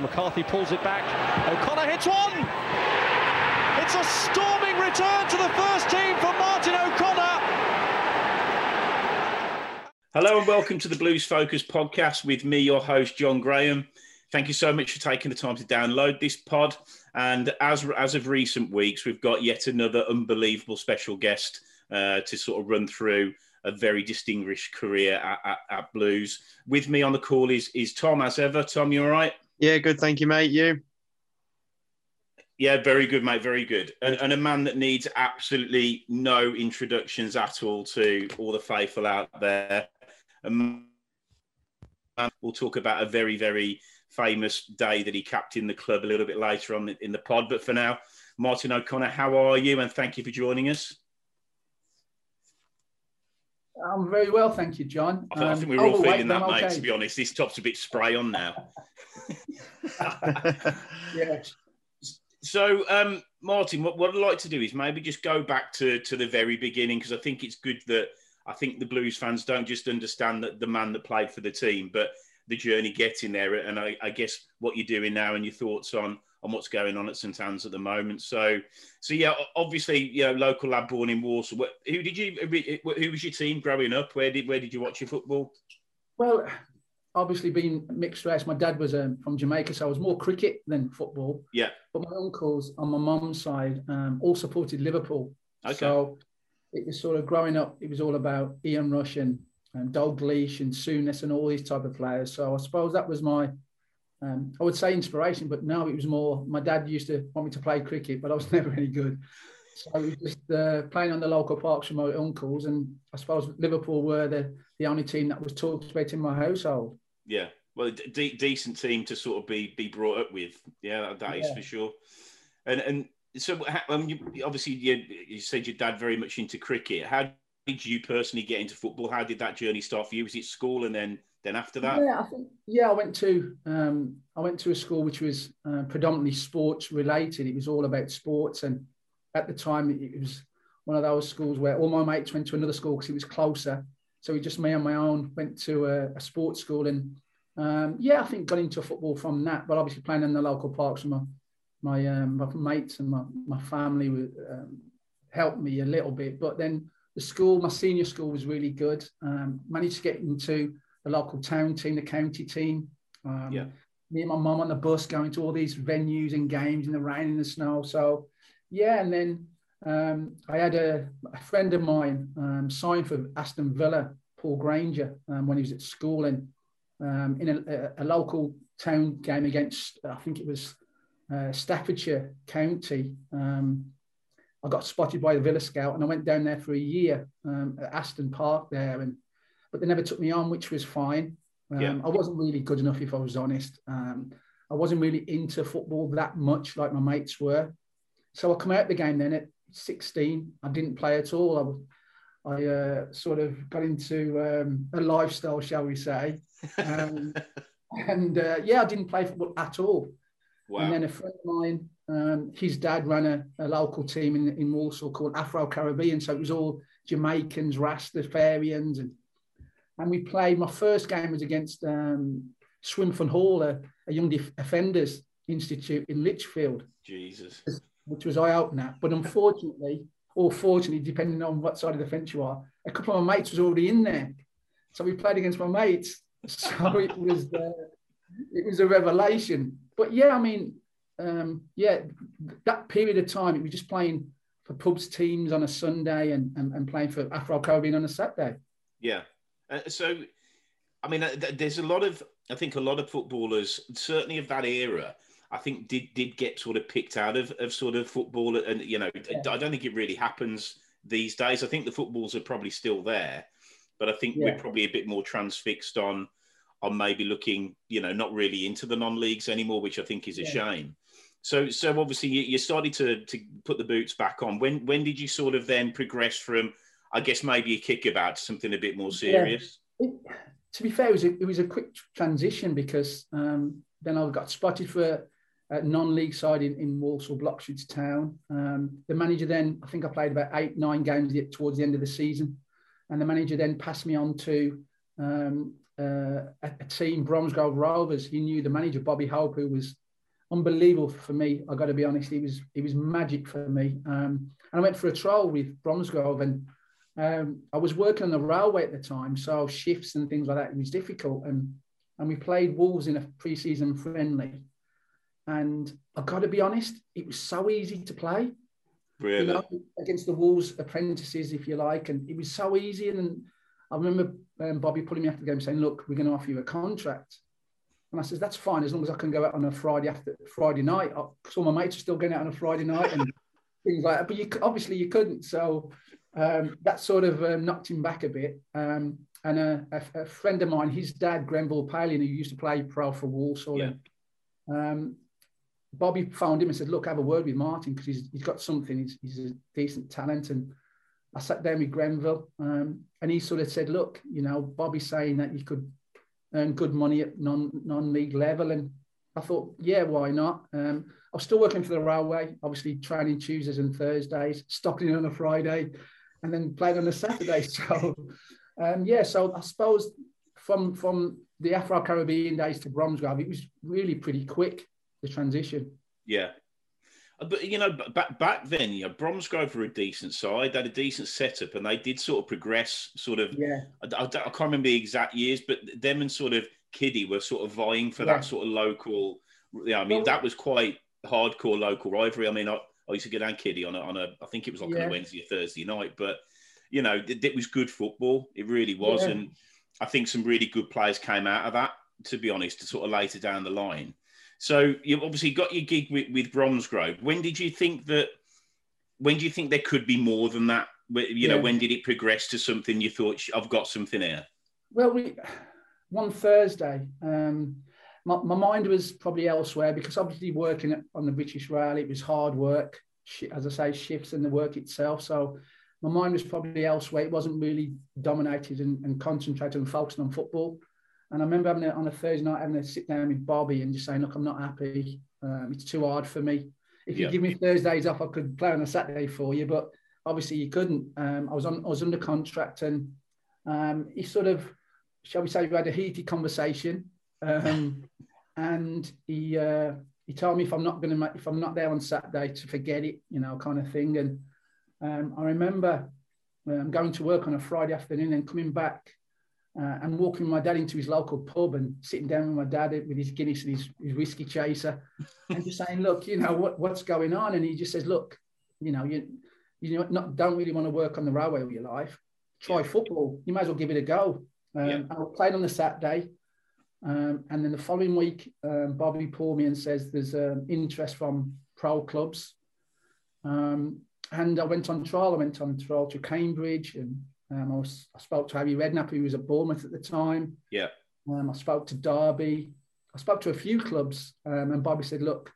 McCarthy pulls it back. O'Connor hits one. It's a storming return to the first team for Martin O'Connor. Hello and welcome to the Blues Focus podcast with me, your host, John Graham. Thank you so much for taking the time to download this pod. And as, as of recent weeks, we've got yet another unbelievable special guest uh, to sort of run through a very distinguished career at, at, at Blues. With me on the call is, is Tom, as ever. Tom, you all right? Yeah, good. Thank you, mate. You? Yeah, very good, mate. Very good. And, and, a man that needs absolutely no introductions at all to all the faithful out there. And we'll talk about a very, very famous day that he captained the club a little bit later on in the pod. But for now, Martin O'Connor, how are you? And thank you for joining us. I'm very well, thank you, John. I, think we're all feeling that, mate. Okay. To be honest, this top's a bit spray on now. yeah. So, um, Martin, what, what I'd like to do is maybe just go back to to the very beginning because I think it's good that I think the Blues fans don't just understand that the man that played for the team, but the journey getting there, and I, I guess what you're doing now and your thoughts on on what's going on at St Andrew's at the moment. So, so yeah, obviously, you know, local lad born in Walsall. Who did you? Who was your team growing up? Where did where did you watch your football? Well, obviously, being mixed race, my dad was um, from Jamaica, so I was more cricket than football. Yeah. But my uncles on my mum's side um, all supported Liverpool. Okay. So it was sort of growing up. It was all about Ian Rush and, and Dalglish and Souness and all these type of players. So I suppose that was my um, I would say inspiration, but now it was more. My dad used to want me to play cricket, but I was never any good. So I was just uh, playing on the local parks with my uncles, and I suppose Liverpool were the, the only team that was talked about in my household. Yeah, well, de- decent team to sort of be be brought up with. Yeah, that is yeah. for sure. And and so um, you, obviously you, you said your dad very much into cricket. How did you personally get into football? How did that journey start for you? Was it school and then then after that? Yeah, I think yeah, I went to um, I went to a school which was uh, predominantly sports related. It was all about sports, and at the time it was one of those schools where all my mates went to another school because it was closer. So it just me on my own went to a, a sports school, and um, yeah, I think got into football from that. But obviously playing in the local parks with my my, um, my mates and my my family were, um, helped me a little bit. But then the school, my senior school, was really good. Um, managed to get into the local town team, the county team. Um, yeah. Me and my mum on the bus going to all these venues and games in the rain and the snow. So, yeah, and then um, I had a, a, friend of mine um, sign for Aston Villa, Paul Granger, um, when he was at school and um, in a, a, local town game against, I think it was uh, Staffordshire County. Um, I got spotted by the Villa Scout and I went down there for a year at Aston Park there and but they never took me on, which was fine. Um, yeah. I wasn't really good enough, if I was honest. Um, I wasn't really into football that much like my mates were. So I come out the game then at 16. I didn't play at all. I, I uh, sort of got into um, a lifestyle, shall we say. Um, and uh, yeah, I didn't play football at all. Wow. And then a friend of mine um, his dad ran a, a, local team in, in Walsall called Afro Caribbean. So it was all Jamaicans, Rastafarians. And, and we played, my first game was against um, Swinfen Hall, a, a young offenders institute in Lichfield. Jesus. Which was eye opener. But unfortunately, or fortunately, depending on what side of the fence you are, a couple of my mates was already in there. So we played against my mates. So it was uh, it was a revelation. But yeah, I mean, um, yeah, that period of time, it was just playing for pubs teams on a Sunday and, and, and playing for Afro Caribbean on a Saturday. Yeah. Uh, so, I mean, uh, there's a lot of, I think a lot of footballers, certainly of that era, I think did did get sort of picked out of, of sort of football. And, you know, yeah. I don't think it really happens these days. I think the footballs are probably still there, but I think yeah. we're probably a bit more transfixed on on maybe looking, you know, not really into the non-leagues anymore, which I think is a yeah. shame. So, so obviously you, you started to to put the boots back on. When when did you sort of then progress from, I guess maybe a kickabout to something a bit more serious? Yeah. It, to be fair, it was a, it was a quick transition because um, then I got spotted for a non-league side in, in Walsall, Bloxwich Town. Um, the manager then, I think I played about eight, nine games towards the end of the season, and the manager then passed me on to um, uh, a, a, team, Bromsgrove Rovers. He knew the manager, Bobby Hope, who was unbelievable for me. I got to be honest, he was he was magic for me. Um, and I went for a trial with Bromsgrove, and um, I was working on the railway at the time, so shifts and things like that it was difficult. And and we played Wolves in a pre-season friendly, and I got to be honest, it was so easy to play. Really? You know, against the Wolves apprentices, if you like, and it was so easy. And I remember um, Bobby pulling me after the game saying, "Look, we're going to offer you a contract." And I says, "That's fine as long as I can go out on a Friday after Friday night." I So my mates are still going out on a Friday night and things like that. But you obviously you couldn't, so um, that sort of um, knocked him back a bit. Um, and a, a, a, friend of mine, his dad, Grenville Palin, who used to play pro for Walsall, yeah. um, Bobby found him and said, "Look, have a word with Martin because he's, he's got something. He's, he's a decent talent." And I sat down with Grenville, um, and he sort of said, "Look, you know, Bobby's saying that you could earn good money at non non league level," and I thought, "Yeah, why not?" Um, I was still working for the railway, obviously training Tuesdays and Thursdays, stopping on a Friday, and then playing on a Saturday. So, um, yeah, so I suppose from from the Afro Caribbean days to Bromsgrove, it was really pretty quick the transition. Yeah, but you know, back back then, you know, Bromsgrove were a decent side. They had a decent setup, and they did sort of progress. Sort of, yeah. I, I, I can't remember the exact years, but them and sort of Kiddie were sort of vying for yeah. that sort of local. Yeah, I mean, well, that was quite hardcore local rivalry. I mean, I, I used to get down Kiddie on a, on a, I think it was like yeah. on a Wednesday or Thursday night, but you know, it, it was good football. It really was, yeah. and I think some really good players came out of that. To be honest, to sort of later down the line. So you've obviously got your gig with, with Bromsgrove. When did you think that? When do you think there could be more than that? You yeah. know, when did it progress to something you thought I've got something here? Well, we one Thursday, um, my, my mind was probably elsewhere because obviously working on the British Rail, it was hard work. As I say, shifts and the work itself. So my mind was probably elsewhere. It wasn't really dominated and, and concentrated and focused on football. And I remember having a, on a Thursday night having a sit down with Bobby and just saying, "Look, I'm not happy. Um, it's too hard for me. If you yeah. give me Thursdays off, I could play on a Saturday for you, but obviously you couldn't. Um, I was on, I was under contract, and um, he sort of, shall we say, we had a heated conversation, um, and he uh, he told me if I'm not going to if I'm not there on Saturday to forget it, you know, kind of thing. And um, I remember um, going to work on a Friday afternoon and coming back uh, and walking my dad into his local pub and sitting down with my dad with his Guinness and his, his whiskey chaser and just saying, look, you know, what, what's going on? And he just says, look, you know, you, you not, don't really want to work on the railway all your life. Try yeah. football. You might as well give it a go. Um, yeah. I played on the Saturday. Um, and then the following week, um, Bobby pulled me and says there's um, interest from pro clubs. Um, and I went on trial. I went on trial to Cambridge and um, I, was, I spoke to Harry Redknapp, who was at Bournemouth at the time. Yeah. Um, I spoke to Derby. I spoke to a few clubs, um, and Bobby said, "Look,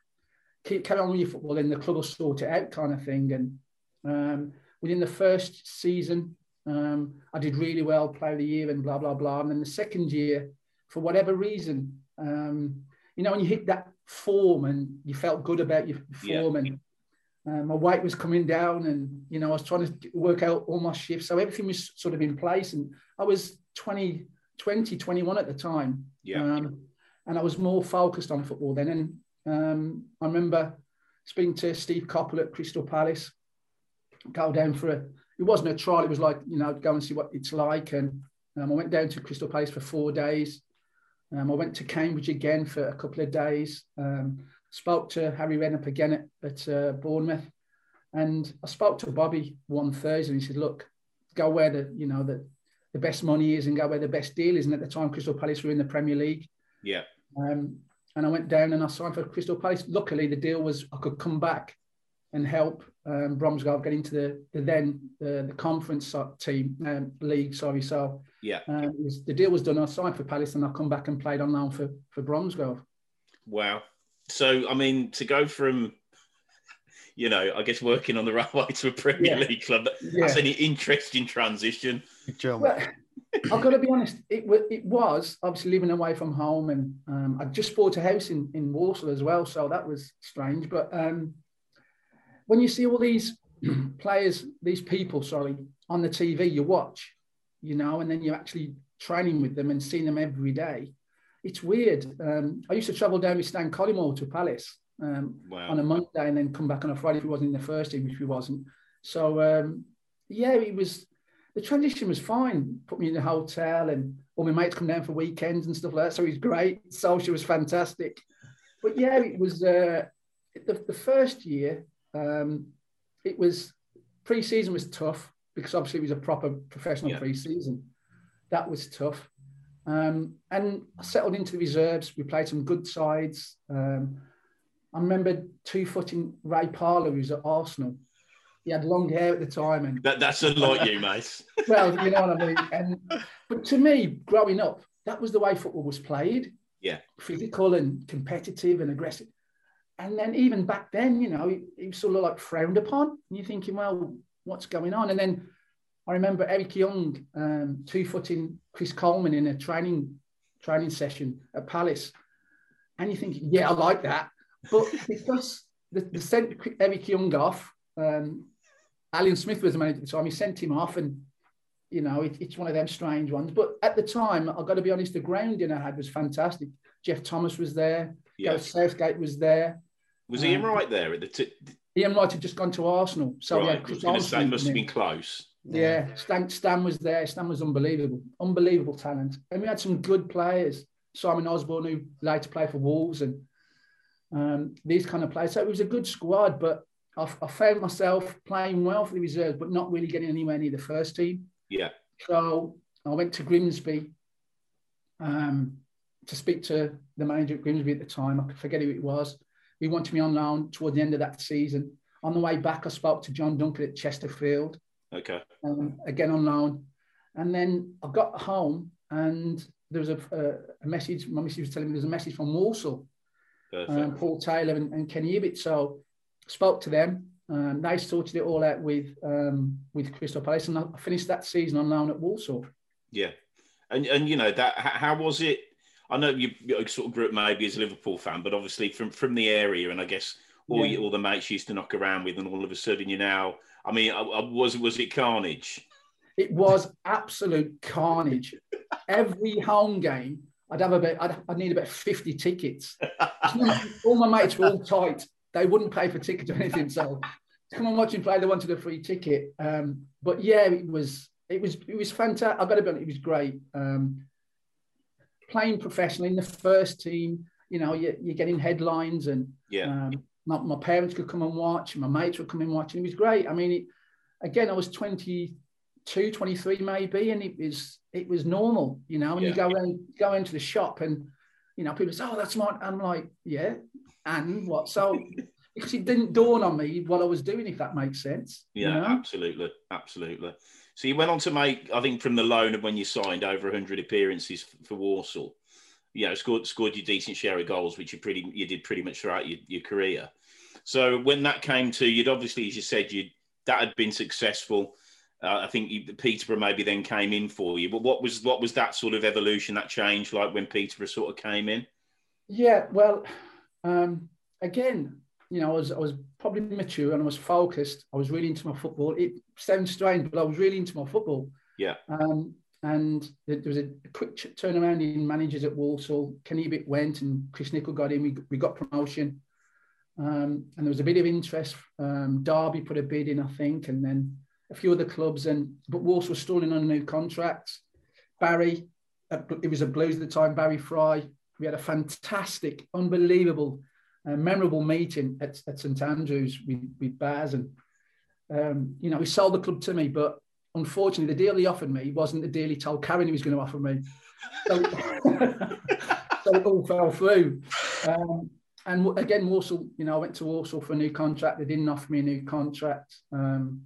keep carry on with your football, and the club will sort it out," kind of thing. And um, within the first season, um, I did really well, play of the year, and blah blah blah. And then the second year, for whatever reason, um, you know, when you hit that form and you felt good about your form Yeah. and uh, my weight was coming down and you know I was trying to work out all my shifts so everything was sort of in place and I was 20 20 21 at the time Yeah. um, and I was more focused on football then and um, I remember speaking to Steve Coppell at Crystal Palace go down for a it wasn't a trial it was like you know go and see what it's like and um, I went down to Crystal Palace for four days um, I went to Cambridge again for a couple of days. Um, spoke to Harry Redknapp again at, at uh, Bournemouth, and I spoke to Bobby one Thursday, and he said, "Look, go where the you know the the best money is, and go where the best deal is." And at the time, Crystal Palace were in the Premier League, Yeah. um, and I went down and I signed for Crystal Palace. Luckily, the deal was I could come back and help um, Bromsgrove get into the, the then the, the conference team um, league. Sorry, so Yeah. um, was, the deal was done. I signed for Palace, and I come back and played on loan for for Bromsgrove. Wow. So, I mean, to go from, you know, I guess working on the railway to a Premier Yeah. League club, Yeah. that's an interesting transition. Well, I've got to be honest. It was it was obviously living away from home, and um, I just bought a house in in Walsall as well, so that was strange. But um, when you see all these players, these people, sorry, on the TV, you watch, you know, and then you're actually training with them and seeing them every day. It's weird. Um, I used to travel down with Stan Collymore to Palace um, Wow. on a Monday and then come back on a Friday if he wasn't in the first team, which he wasn't. So um, yeah, it was the transition was fine. Put me in the hotel and all my mates come down for weekends and stuff like that. So it was great. Social was fantastic. But yeah, it was uh, the, the first year. Um, it was pre-season was tough because obviously it was a proper professional Yeah. pre-season. That was tough. Um, and I settled into the reserves. We played some good sides. Um, I remember two-footing Ray Parlour, who's at Arsenal. He had long hair at the time, and That, that's unlike you, mate. well, you know what I mean. And but to me, growing up, that was the way football was played: Yeah. physical and competitive and aggressive. And then even back then, you know, it, it was sort of like frowned upon. And you're thinking, well, what's going on? And then I remember Eric Young um, two-footing Chris Coleman in a training training session at Palace, and you're thinking, yeah, I like that. But because the, the sent Eric Young off, um, Alan Smith was the manager at the time. He sent him off, and you know, it, it's one of them strange ones. But at the time, I've got to be honest, the grounding I had was fantastic. Geoff Thomas was there. Gareth Southgate was there. Was Ian Um, right there at the t- Ian Wright had just gone to Arsenal, so right? had I was going say, must have been close. Yeah, Stan, Stan was there. Stan was unbelievable, unbelievable talent, and we had some good players. Simon Osborn, who later played for Wolves, and um, these kind of players. So it was a good squad, but I, I found myself playing well for the reserves, but not really getting anywhere near the first team. Yeah. So I went to Grimsby um, to speak to the manager at Grimsby at the time. I forget who it was. He wanted me on loan toward the end of that season. On the way back, I spoke to John Duncan at Chesterfield Okay. um, again on loan. And then I got home and there was a, a, a message, my missus was telling me there's a message from Walsall, Perfect. um, Paul Taylor and, and Kenny Hibbitt. So spoke to them. Um, they sorted it all out with um, with Crystal Palace and I finished that season on loan at Walsall. Yeah, and and you know that how was it? I know you, you sort of grew up maybe as a Liverpool fan, but obviously from from the area, and I guess all Yeah. you, all the mates you used to knock around with, and all of a sudden you now. I mean, I, I- was was it carnage? It was absolute carnage. Every home game, I'd have about, I'd, I'd need about 50 tickets. all my mates were all tight. They wouldn't pay for tickets or anything. So come and watch him play, they wanted a free ticket. Um, but yeah, it was, it was, it was fantastic. I've got to be honest, it was great. Um, playing professionally in the first team, you know, you, you're getting headlines and Yeah, um, my, my parents could come and watch, and my mates would come and watch, and it was great. I mean, it, again, I was 22, 23 maybe, and it was it was normal, you know. And you go in, go into the shop, and you know, people say, "Oh, that's my," I'm like, "Yeah," and what? So because it didn't dawn on me what I was doing, if that makes sense. you yeah, know? absolutely, absolutely. So you went on to make, I think, from the loan of when you signed over 100 appearances for Walsall. You know, scored scored your decent share of goals, which you pretty you did pretty much throughout your, your career. So when that came to, you'd obviously, as you said, you that had been successful. Uh, I think you, Peterborough maybe then came in for you. But what was what was that sort of evolution, that change like when Peterborough sort of came in? Yeah, well, um, again, you know, I was I was probably mature and I was focused. I was really into my football. It sounds strange, but I was really into my football. Yeah. Um, and there was a quick turnaround in managers at Walsall. Kenny went and Chris Nicholl got in. We, we got promotion. Um, and there was a bit of interest. Um, Derby put a bid in, I think, and then a few other clubs. And but Walsall was stalling on new contracts. Barry, it was a Blues at the time. Barry Fry. We had a fantastic, unbelievable, uh, memorable meeting at, at St Andrews with, with Baz, and um, you know he sold the club to me, but unfortunately, the deal he offered me wasn't the deal he told Karren he was going to offer me. So, so it all fell through. Um, and again, Walsall, you know, I went to Walsall for a new contract. They didn't offer me a new contract. Um,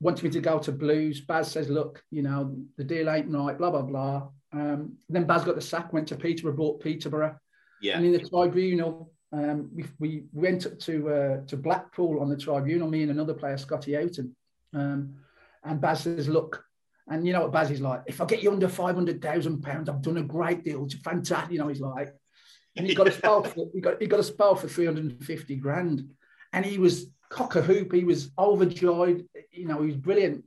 wanted me to go to Blues. Baz says, look, you know, the deal ain't right, blah, blah, blah. Um, then Baz got the sack, went to Peterborough, bought Peterborough. Yeah. And in the tribunal, um, we, we went up to uh, to Blackpool on the tribunal, me and another player, Scotty Houghton. Um, and Baz says, look, and you know what Baz is like, if I get you under £500,000, I've done a great deal. It's fantastic. You know, he's like, and he got a spell for, he got, he got a spell for 350 grand. And he was cock a hoop. He was overjoyed. You know, he was brilliant.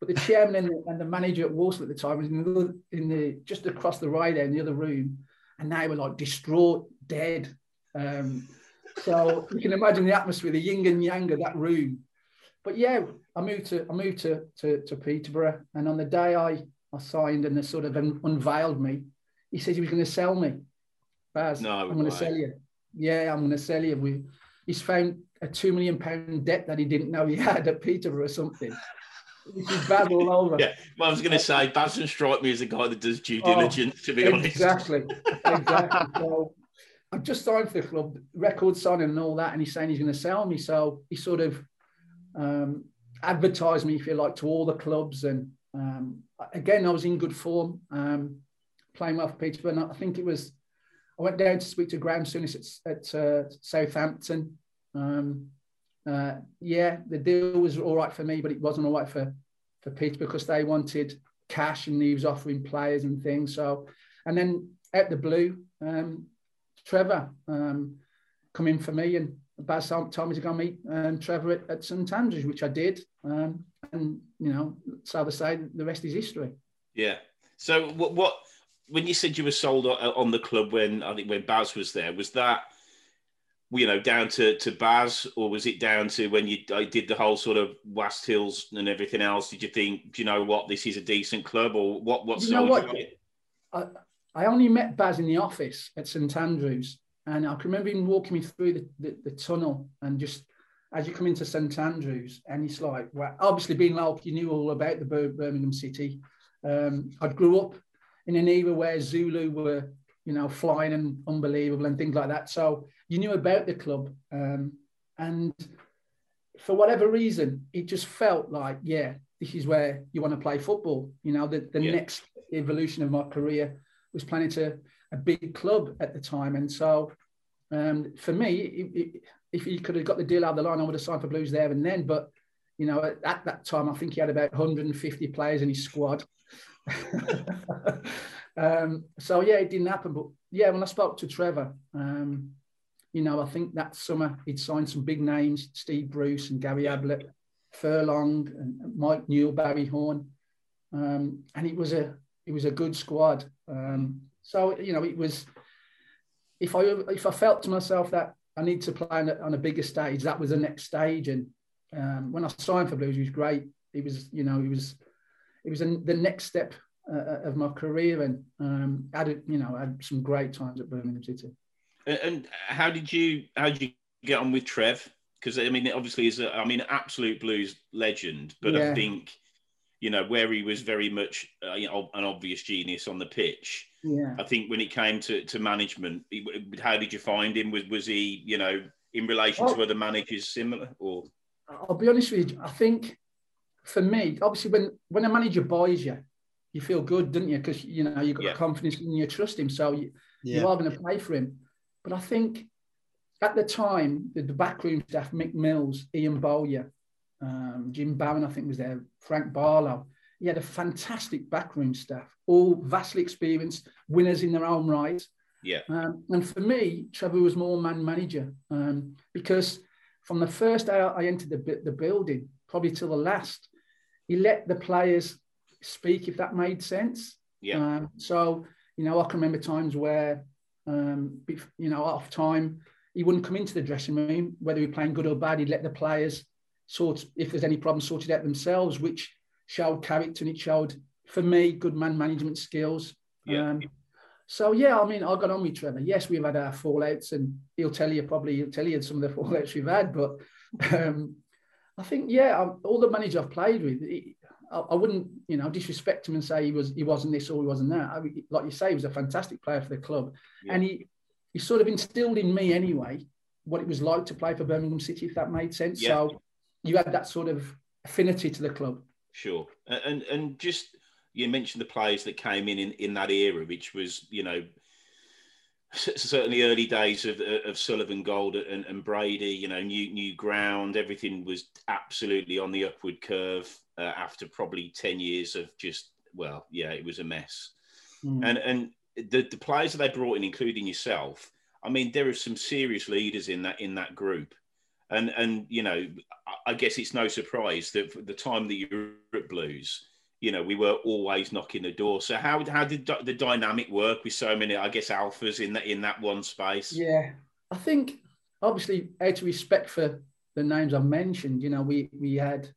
But the chairman and the, and the manager at Walsall at the time was in the, in the just across the right there in the other room. And they were like distraught, dead. Um, so you can imagine the atmosphere, the yin and yang of that room. But yeah, I moved to I moved to, to, to Peterborough, and on the day I, I signed and they sort of unveiled me, he said he was going to sell me. Baz, no, I'm going to sell you. Yeah, I'm going to sell you. We, he's found a two million pound debt that he didn't know he had at Peterborough or something. Which is bad all over. Yeah, well, I was going to say, Baz doesn't strike me as a guy that does due diligence. Oh, to be honest, exactly, exactly. so I've just signed for the club, record signing and all that, and he's saying he's going to sell me. So he sort of um, advertised me, if you like, to all the clubs. And um, again, I was in good form, um, playing well for Peterborough. And I think it was, I went down to speak to Graham Souness at, at uh, Southampton. Um, uh, yeah, the deal was all right for me, but it wasn't all right for, for Peter because they wanted cash and he was offering players and things. So, and then at the blue, um, Trevor um, come in for me and Baz told me to go meet um, Trevor at, at, St Andrews, which I did. Um, and, you know, so to say, the rest is history. Yeah. So what, what when you said you were sold on the club when I think when Baz was there, was that you know down to to Baz, or was it down to when you did the whole sort of West Hills and everything else? Did you think, do you know what, this is a decent club, or what? What? You know what? I, I only met Baz in the office at St Andrews, and I can remember him walking me through the, the, the tunnel and just as you come into St Andrews, and it's like, well, obviously being like you knew all about the Birmingham City. Um, I grew up in an era where Zulu were, you know, flying and unbelievable and things like that. So you knew about the club, um, and for whatever reason, it just felt like, yeah, this is where you want to play football. You know, the, the yeah. next evolution of my career was playing to a big club at the time. And so um, for me, it, it, if he could have got the deal out of the line, I would have signed for Blues there and then. But, you know, at, at that time, I think he had about 150 players in his squad. um, so, yeah, it didn't happen. But, yeah, when I spoke to Trevor, um, you know, I think that summer he'd signed some big names, Steve Bruce and Gary Ablett, Furlong and Mike Newell, Barry Horne. Um, and it was a it was a good squad. Um, so you know, it was if I if I felt to myself that I need to play on a, on a bigger stage, that was the next stage. And um, when I signed for Blues, it was great. It was you know it was it was the next step uh, of my career, and um, had you know had some great times at Birmingham City. And how did you how did you get on with Trev? Because I mean, obviously, he's a, I mean, absolute blues legend, but yeah. I think you know, where he was very much uh, you know, an obvious genius on the pitch. Yeah. I think when it came to, to management, how did you find him? Was was he, you know, in relation well, to other managers similar or? I'll be honest with you. I think for me, obviously, when when a manager buys you, you feel good, don't you? Because you know you've got yeah. confidence and you trust him, so you, yeah. you are going to play for him. But I think at the time, the, the backroom staff, Mick Mills, Ian Bowyer, um, Jim Bowen, I think, was there, Frank Barlow. He had a fantastic backroom staff, all vastly experienced, winners in their own right. Yeah. Um, and for me, Trevor was more man manager um, because from the first day I entered the, the building, probably till the last, he let the players speak if that made sense. Yeah. Um, so you know, I can remember times where, um, you know, off time, he wouldn't come into the dressing room, whether he was playing good or bad. He'd let the players sort, if there's any problems, sorted out themselves, which showed character and it showed, for me, good man management skills. Yeah. Um, so yeah, I mean, I got on with Trevor. Yes, we've had our fallouts, and he'll tell you probably he'll tell you some of the fallouts we've had. But um, I think yeah, all the managers I've played with, I, I, wouldn't you know disrespect him and say he was he wasn't this or he wasn't that. I mean, like you say, he was a fantastic player for the club, yeah. and he he sort of instilled in me anyway what it was like to play for Birmingham City, if that made sense. Yeah. So you had that sort of affinity to the club. Sure, and and just you mentioned the players that came in in, in that era, which was you know certainly early days of, of Sullivan Gold and, and Brady. You know, new new ground, everything was absolutely on the upward curve uh, after probably ten years of just well, yeah, it was a mess. Mm. And and the, the players that they brought in, including yourself, I mean, there are some serious leaders in that in that group. And and you know, I guess it's no surprise that the time that you were at Blues, you know, we were always knocking the door. So how how did the dynamic work with so many, I guess, alphas in that in that one space? Yeah, I think obviously out of respect for the names I mentioned, you know, we we had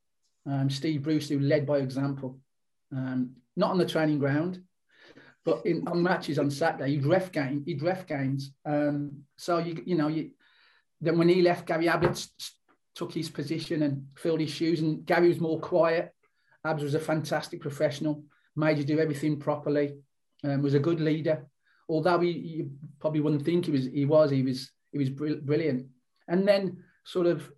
um, Steve Bruce who led by example, um, not on the training ground, but in on matches on Saturday, he'd ref game, he'd ref games. Um, so you you know you then when he left, Gary Ablett took his position and filled his shoes, and Gary was more quiet. Abs was a fantastic professional, made you do everything properly, um, was a good leader. Although he, you probably wouldn't think he was, he was, he was, he was brilliant. And then sort of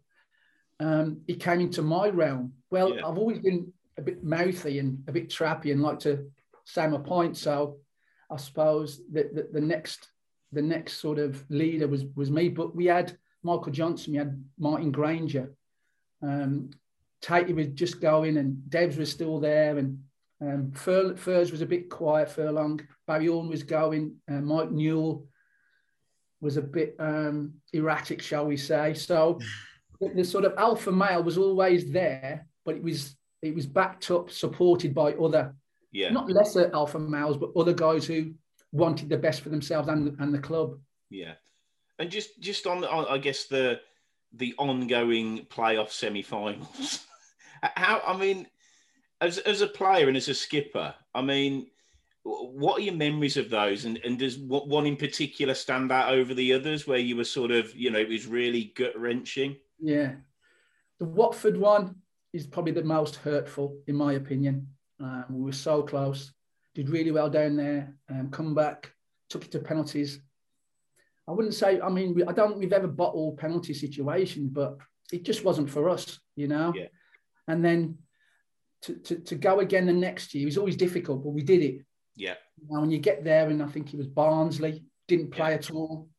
um, he came into my realm. Well, yeah. I've always been a bit mouthy and a bit trappy and like to say my point. So I suppose that the, the, next the next sort of leader was was me. But we had Michael Johnson, we had Martin Grainger. Um, Tatey was just going, and Debs was still there, and um, Fur, Furs was a bit quiet. Furlong, Barry Horne was going, uh, Mike Newell was a bit um, erratic, shall we say? So the, the sort of alpha male was always there, but it was it was backed up, supported by other yeah. not lesser alpha males, but other guys who wanted the best for themselves and, and the club. Yeah. And just just on, I guess the the ongoing playoff semi-finals. How I mean, as as a player and as a skipper, I mean, what are your memories of those? And and does one in particular stand out over the others, where you were sort of, you know, it was really gut wrenching? Yeah, the Watford one is probably the most hurtful, in my opinion. Um, we were so close. Did really well down there. Um, come back, took it to penalties. I wouldn't say. I mean, we, I don't. We've ever bottled penalty situations, but it just wasn't for us, you know. Yeah. And then to, to, to go again the next year was always difficult, but we did it. Yeah. Now, when you get there, and I think it was Barnsley didn't play yeah. at all,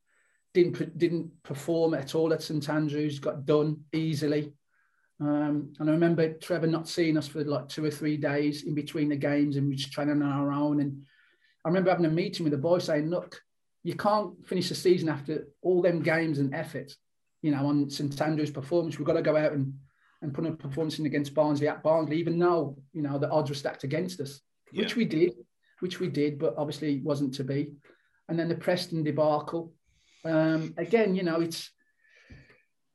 didn't didn't perform at all at St Andrews, got done easily. Um, and I remember Trevor not seeing us for like two or three days in between the games, and we just training on our own. And I remember having a meeting with the boys saying, "Look, you can't finish the season after all them games and effort, you know, on St Andrews' performance. We've got to go out and and put a performance in against Barnsley at Barnsley, even though you know the odds were stacked against us, yeah. which we did, which we did, but obviously wasn't to be. And then the Preston debacle. Um, again, you know, it's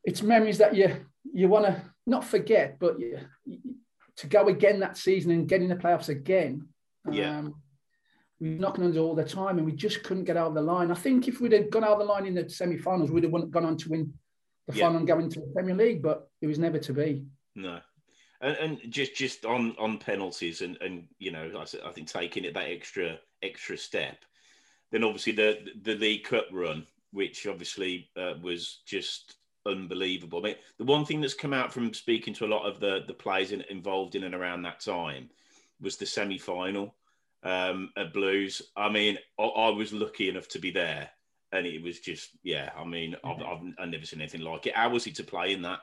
it's memories that you you want to not forget, but you, to go again that season and get in the playoffs again. Yeah. We were knocking on the all the time and we just couldn't get out of the line. I think if we'd have gone out of the line in the semi finals, we'd have gone on to win the yeah. final and go into the Premier League, but it was never to be. No. And, and just just on on penalties and and you know I, I think taking it that extra extra step, then obviously the the League Cup run, which obviously uh, was just unbelievable. I mean, the one thing that's come out from speaking to a lot of the the players in, involved in and around that time was the semi final um, at Blues. I mean, I, I, was lucky enough to be there, and it was just yeah. I mean, I've, I've, I've never seen anything like it. How was it to play in that?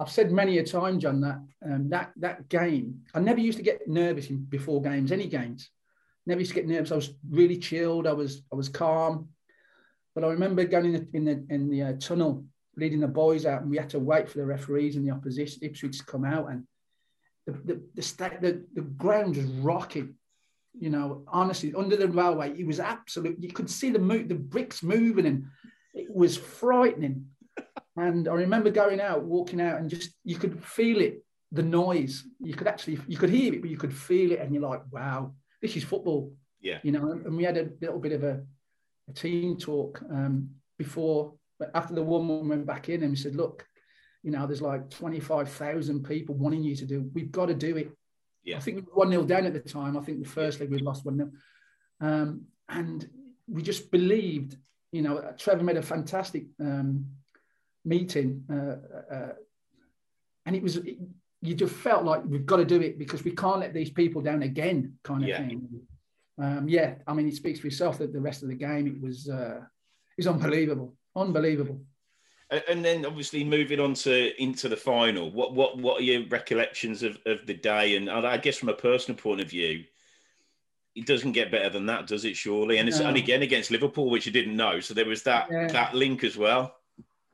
I've said many a time, John, that um, that that game. I never used to get nervous in, before games, any games. never used to get nervous. I was really chilled. I was I was calm. But I remember going in the in the, in the uh, tunnel, leading the boys out, and we had to wait for the referees and the opposition Ipswich to come out, and the the the, the, the ground was rocking. You know, honestly, under the railway, it was absolute. You could see the mo- the bricks moving, and it was frightening. and I remember going out, walking out, and just you could feel it, the noise. You could actually you could hear it, but you could feel it, and you're like, wow, this is football. Yeah. You know, and we had a little bit of a, a team talk um, before, but after the woman went back in and we said, look, you know, there's like 25,000 people wanting you to do, we've got to do it. Yeah. I think we were 1 0 down at the time. I think the first leg we lost 1 0. Um, and we just believed, you know, Trevor made a fantastic um, meeting. Uh, uh, and it was, it, you just felt like we've got to do it because we can't let these people down again, kind of Yeah. thing. Um, yeah, I mean, it speaks for itself that the rest of the game, it was, uh, it was unbelievable, unbelievable. And then obviously moving on to into the final, what what what are your recollections of, of the day? And I guess from a personal point of view, it doesn't get better than that, does it? Surely, and it's No. and again against Liverpool, which you didn't know, so there was that Yeah. that link as well.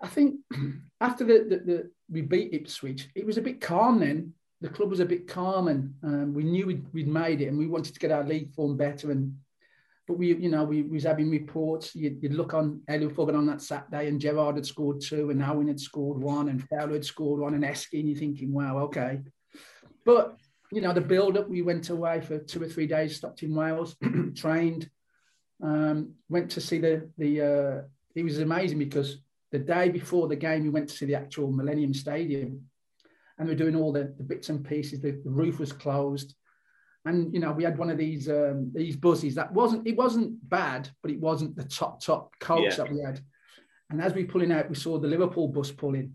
I think after the, the, the we beat Ipswich, it was a bit calm then. The club was a bit calm, and um, we knew we'd, we'd made it, and we wanted to get our league form better. And but we, you know, we, was having reports. You'd, you'd look on Elliot Fogan on that Saturday, and Gerard had scored two, and Owen had scored one, and Fowler had scored one, and Esky, and you're thinking, wow, okay. But you know, the build-up, we went away for two or three days, stopped in Wales, trained, um, went to see the the. Uh, it was amazing because the day before the game, we went to see the actual Millennium Stadium, and we were doing all the, the bits and pieces. The, the roof was closed, and you know we had one of these um, these buses that wasn't it wasn't bad, but it wasn't the top top coach Yeah. that we had. And as we were pulling out, we saw the Liverpool bus pulling,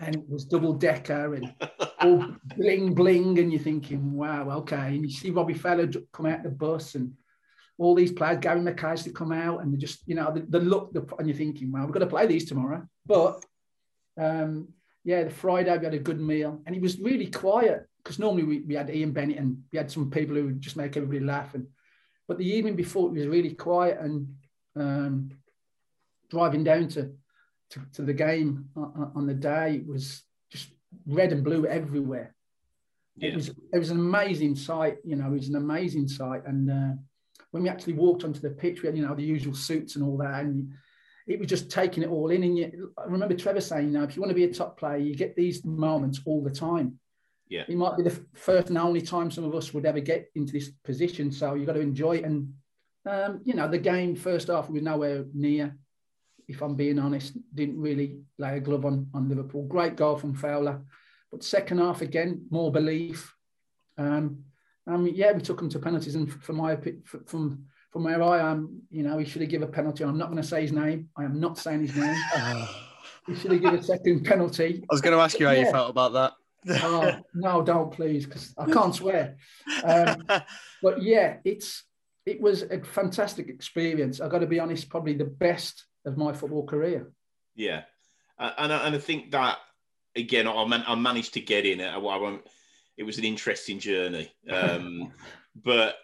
and it was double decker and all bling bling, and you're thinking, wow, okay. And you see Robbie Fowler come out the bus and all these players, Gary to come out and they just, you know, the, the look, the, and you're thinking, well, we've got to play these tomorrow. But um, yeah, the Friday we had a good meal and it was really quiet because normally we, we had Ian Bennett and we had some people who would just make everybody laugh. And, but the evening before it was really quiet and um, driving down to, to, to the game on, on the day, it was just red and blue everywhere. Yeah. It was it was an amazing sight, you know, it was an amazing sight. And uh, when we actually walked onto the pitch, we had, you know, the usual suits and all that. And it was just taking it all in. And you, I remember Trevor saying, you know, if you want to be a top player, you get these moments all the time. Yeah. It might be the first and only time some of us would ever get into this position. So you've got to enjoy it. And, um, you know, the game first half, we were nowhere near, if I'm being honest, didn't really lay a glove on, on Liverpool. Great goal from Fowler. But second half, again, more belief. Um, I mean, yeah, we took them to penalties, and from my opi- from from where I am, you know, he should have given a penalty. I'm not going to say his name. I am not saying his name. he should have given a second penalty. I was going to ask you how you felt about that. Oh, no, don't please, because I can't swear. Um, but yeah, it's it was a fantastic experience. I've got to be honest, probably the best of my football career. Yeah, Uh, and I, and I think that again, I, man, I managed to get in it. I, I won't. It was an interesting journey, um, but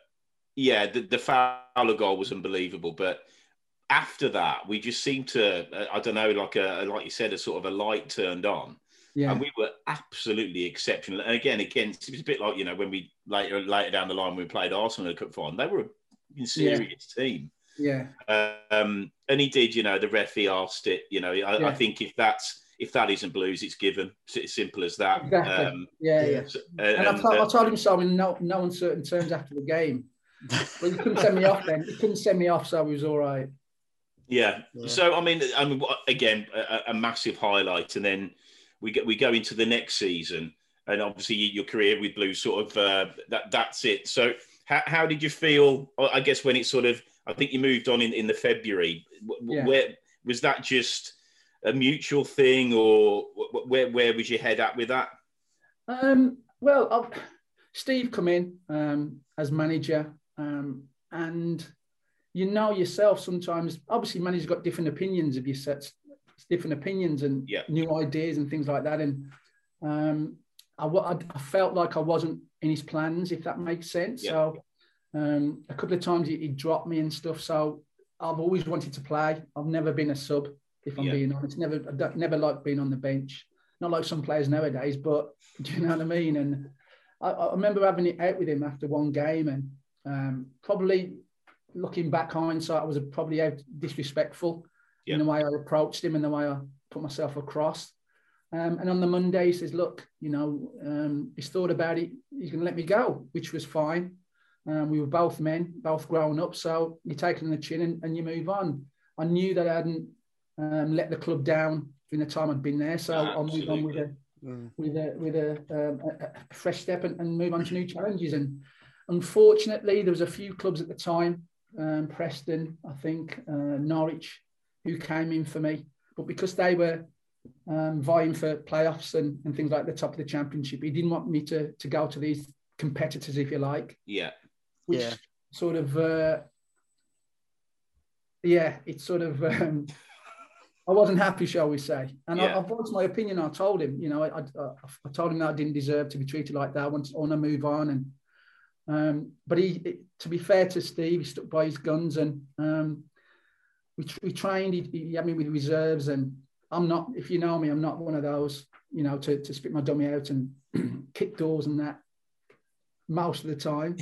yeah, the, the Fowler goal was unbelievable. But after that, we just seemed to, uh, I don't know, like a like you said, a sort of a light turned on, Yeah, and we were absolutely exceptional. And again, against it was a bit like you know when we later later down the line we played Arsenal in the cup final, they were a serious team. yeah, Um, and he did, you know, the referee asked it. You know, I, Yeah. I think if that's if that isn't blues, it's given. It's as simple as that. exactly. Um, yeah, yeah. so- And, I, and, told, I uh, told him so in no, no uncertain terms after the game. But you couldn't send me off then. You couldn't send me off, so it was all right. yeah. Yeah. So I mean, I mean, again, a, a massive highlight, and then we get we go into the next season, and obviously your career with blues sort of uh, that that's it. So how, how did you feel? I guess when it sort of, I think you moved on in in the February. Yeah. Where was that just a mutual thing, or where where was your head at with that? Um, well, i Steve come in um, as manager, um, and you know yourself sometimes. Obviously, managers got different opinions of your sets, different opinions and Yeah. new ideas and things like that. And um, I, I, felt like I wasn't in his plans, if that makes sense. Yeah. So Um, a couple of times he, he, dropped me and stuff. So I've always wanted to play. I've never been a sub, if I'm yeah. being honest. Never, never liked being on the bench. Not like some players nowadays, but do you know what I mean? And I, I remember having it out with him after one game, and um, probably looking back hindsight, I was probably out disrespectful yeah. in the way I approached him and the way I put myself across. Um, and on the Monday, he says, "Look, you know, um, he's thought about it. He's going to let me go," which was fine. Um, we were both men, both grown up, so you take it on the chin and, and you move on. I knew that I hadn't um, let the club down in the time I'd been there, so I'll move on with a mm. with a with a, um, a, a fresh step and, and, move on to new challenges. And unfortunately, there was a few clubs at the time, um, Preston, I think, uh, Norwich, who came in for me, but because they were um, vying for playoffs and, and things like the top of the championship. He didn't want me to to go to these competitors, if you like. Yeah. Which yeah. sort of, uh, yeah, it's sort of. Um, I wasn't happy, shall we say? And yeah. I, I voiced my opinion. I told him, you know, I, I, I, told him that I didn't deserve to be treated like that. I want, I want to move on. And um, but he, it, to be fair to Steve, he stuck by his guns and um, we, we trained. He, he had me with reserves and I'm not, if you know me, I'm not one of those, you know, to, to spit my dummy out and kick doors and that most of the time.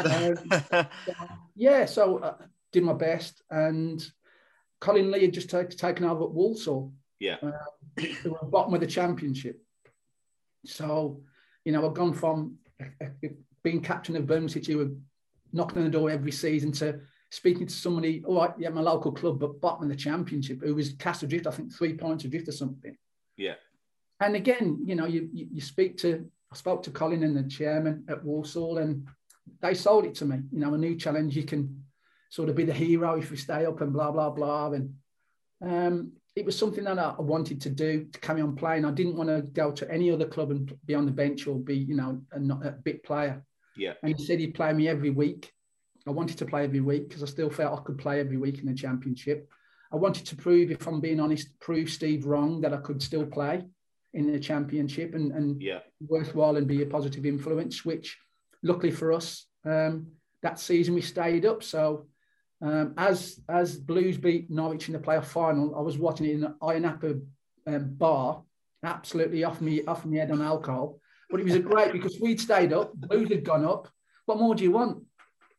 um, yeah, so I uh, did my best. And Colin Lee had just take, taken over at Walsall. Yeah. Uh, who were bottom of the championship. So, you know, I've gone from uh, uh, being captain of Birmingham City, who were knocking on the door every season, to speaking to somebody, all right, yeah, my local club, but bottom of the championship, who was Castle Drift, I think three points adrift or something. Yeah. And again, you know, you, you, you speak to, I spoke to Colin and the chairman at Walsall, and they sold it to me. You know, a new challenge, you can sort of be the hero if you stay up and blah, blah, blah. And um, it was something that I wanted to do to carry on playing. I didn't want to go to any other club and be on the bench or be, you know, a, not a bit player. Yeah. And he said he'd play me every week. I wanted to play every week because I still felt I could play every week in the championship. I wanted to prove, if I'm being honest, prove Steve wrong that I could still play in the championship and, and yeah. worthwhile and be a positive influence, which luckily for us, um, that season we stayed up. So um, as as Blues beat Norwich in the playoff final, I was watching it in an Iron Apple um, bar, absolutely off me off my head on alcohol. But it was a great because we'd stayed up, Blues had gone up. What more do you want?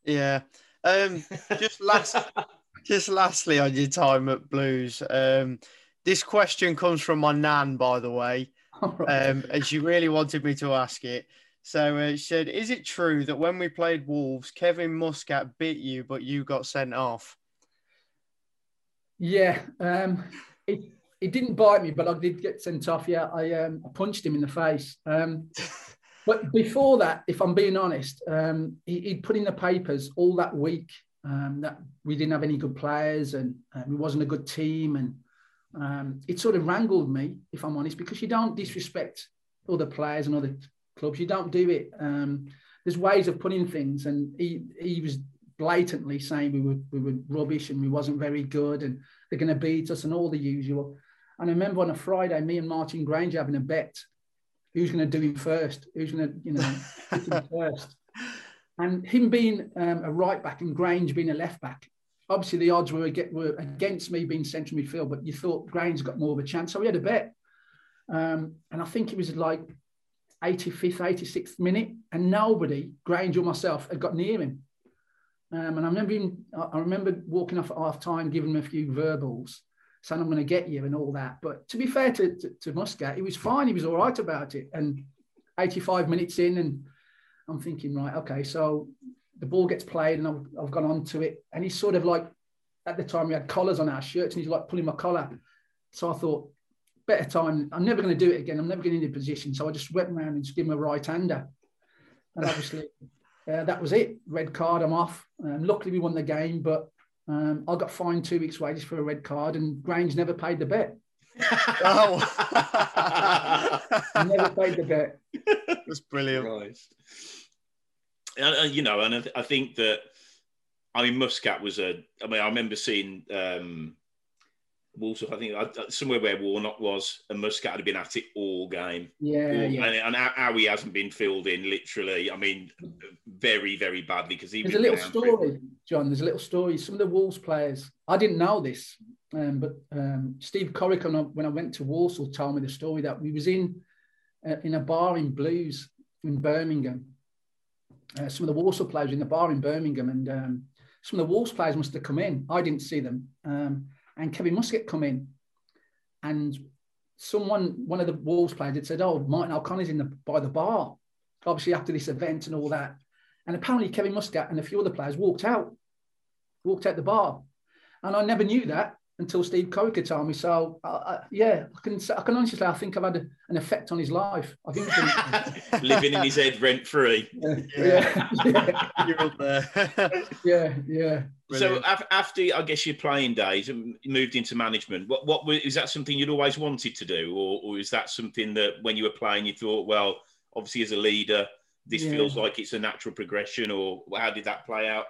Yeah. Um, just last, just lastly on your time at Blues. Um, this question comes from my nan, by the way, um, and she really wanted me to ask it. So uh, she said, "Is it true that when we played Wolves, Kevin Muscat bit you, but you got sent off?" Yeah, um, it, it didn't bite me, but I did get sent off. Yeah, I, um, I punched him in the face. Um, but before that, if I'm being honest, um, he, would put in the papers all that week um, that we didn't have any good players and um, it wasn't a good team. And um, it sort of wrangled me, if I'm honest, because you don't disrespect other players and other clubs. You don't do it. Um, there's ways of putting things. And he, he was blatantly saying we were, we were rubbish and we wasn't very good and they're going to beat us and all the usual. And I remember on a Friday, me and Martin Grainger having a bet who's going to do him first? Who's going to, you know, first? And him being um, a right back and Grainger being a left back, obviously the odds were, were against me being central midfield, but you thought Grainger got more of a chance. So we had a bet. Um, and I think it was like 85th, 86th minute, and nobody, Grainger or myself, had got near him. Um, and I remember, him, I remember walking off at half time, giving him a few verbals saying I'm going to get you and all that. But to be fair to, to, to Muscat, he was fine. He was all right about it. And 85 minutes in, and I'm thinking, right, okay, so the ball gets played, and I've, I've gone on to it. And he's sort of like, at the time, we had collars on our shirts, and he's like pulling my collar. So I thought, better time. I'm never going to do it again. I'm never getting into position. So I just went around and just give him a right hander. And obviously, uh, that was it. Red card, I'm off. Um, luckily, we won the game, but um, I got fined two weeks' wages for a red card, and Grainger never paid the bet. oh, never paid the bet. That's brilliant. Right. Uh, you know, and I, th- I, think that I mean Muscat was a. I mean, I remember seeing um, Wolves, I think somewhere where Warnock was, and Muscat had been at it all game. Yeah, all, yeah. And, and how he hasn't been filled in, literally. I mean, very, very badly because he. There's a little story, John. There's a little story. Some of the Wolves players, I didn't know this, um, but um, Steve Corica, when I went to Walsall, told me the story that we was in uh, in a bar in Blues in Birmingham. Uh, some of the Walsall players in the bar in Birmingham, and um, some of the Wolves players must have come in. I didn't see them. And Kevin Muscat come in, and someone, one of the Wolves players, had said, "Oh, Martin O'Connor's in the by the bar." Obviously, after this event and all that, and apparently Kevin Muscat and a few other players walked out, walked out the bar, and I never knew that until Steve Corica told me. So, uh, uh, yeah, I can I can honestly say I think I've had a, an effect on his life. I think living in his head rent free. Yeah, yeah, You're up there. yeah, yeah. So after I guess your playing days, and moved into management. What what was, is that something you'd always wanted to do, or, or is that something that when you were playing you thought, well, obviously as a leader, this Yeah. feels like it's a natural progression, or how did that play out?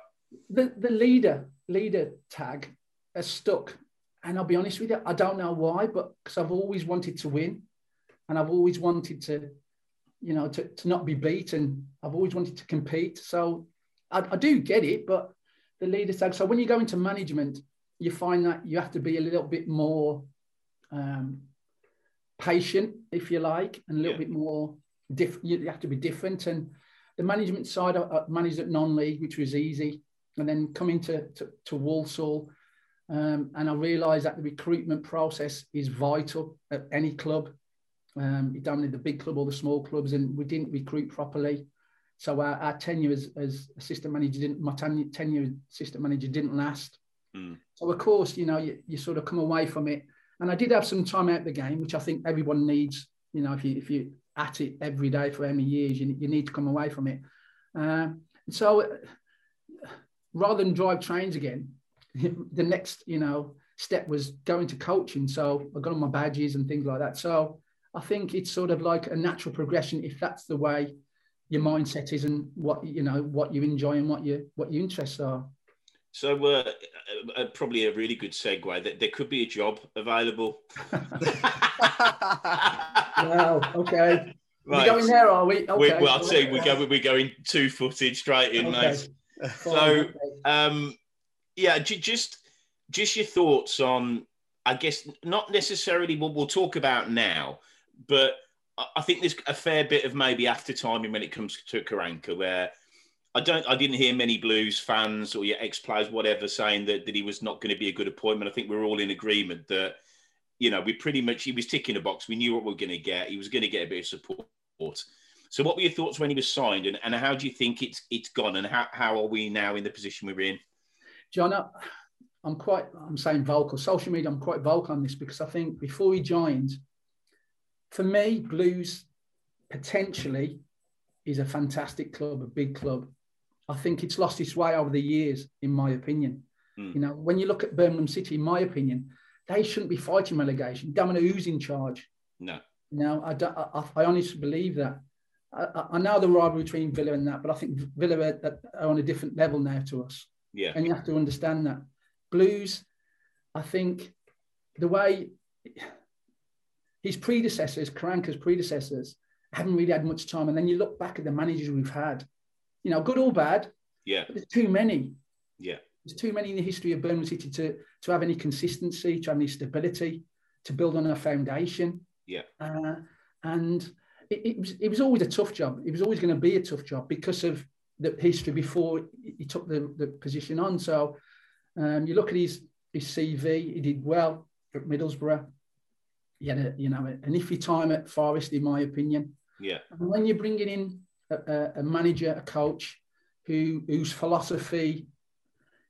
the the leader leader tag has stuck and i'll be honest with you i don't know why but because i've always wanted to win and i've always wanted to you know to, to not be beaten i've always wanted to compete so I, I do get it but the leader tag so when you go into management you find that you have to be a little bit more um, patient if you like and a little Yeah. bit more diff- you have to be different and the management side I, I managed at non-league which was easy and then coming to, to, to Walsall. Um, and I realised that the recruitment process is vital at any club. Um, you don't need the big club or the small clubs, and we didn't recruit properly. So our, our tenure as, as assistant manager didn't, my tenure, tenure as assistant manager didn't last. Mm. So of course, you know, you, you sort of come away from it. And I did have some time out the game, which I think everyone needs. You know, if you if you at it every day for many years, you, you need to come away from it. Um, so rather than drive trains again, the next, you know, step was going to coaching. So I got on my badges and things like that. So I think it's sort of like a natural progression if that's the way your mindset is and what you know what you enjoy and what your what your interests are. So, uh, uh, probably a really good segue that there could be a job available. Wow. Okay. Right. We're going there, are we? We, Okay. well, I'd say we're going, we're going two footed straight in, Okay. mate. So, um, yeah, ju- just just your thoughts on, I guess, not necessarily what we'll talk about now, but I- I think there's a fair bit of maybe after timing when it comes to Karanka, where I don't, I didn't hear many Blues fans or your ex players, whatever, saying that, that he was not going to be a good appointment. I think we're all in agreement that, you know, we pretty much he was ticking a box. We knew what we were going to get. He was going to get a bit of support. So, what were your thoughts when he was signed, and, and how do you think it's it's gone, and how, how are we now in the position we're in? John, I'm quite, I'm saying vocal. Social media, I'm quite vocal on this because I think before he joined, for me, Blues potentially is a fantastic club, a big club. I think it's lost its way over the years, in my opinion. Mm. You know, when you look at Birmingham City, in my opinion, they shouldn't be fighting relegation. Don't know who's in charge. No. No, I, don't, I, I honestly believe that. I, I- I know the rivalry between Villa and that, but I think Villa are, are on a different level now to us. Yeah. And you have to understand that. Blues, I think the way his predecessors, Karanka's predecessors, haven't really had much time. And then you look back at the managers we've had, you know, good or bad, Yeah. but there's too many. Yeah. There's too many in the history of Birmingham City to, to have any consistency, to have any stability, to build on a foundation. Yeah. Uh, and it, it, was, it was always a tough job. It was always going to be a tough job because of the history before he took the, the position on. So um, you look at his, his CV, he did well at Middlesbrough. He had a, you know, an iffy time at Forest, in my opinion. Yeah. And when you're bringing in a, a, a manager, a coach, who whose philosophy,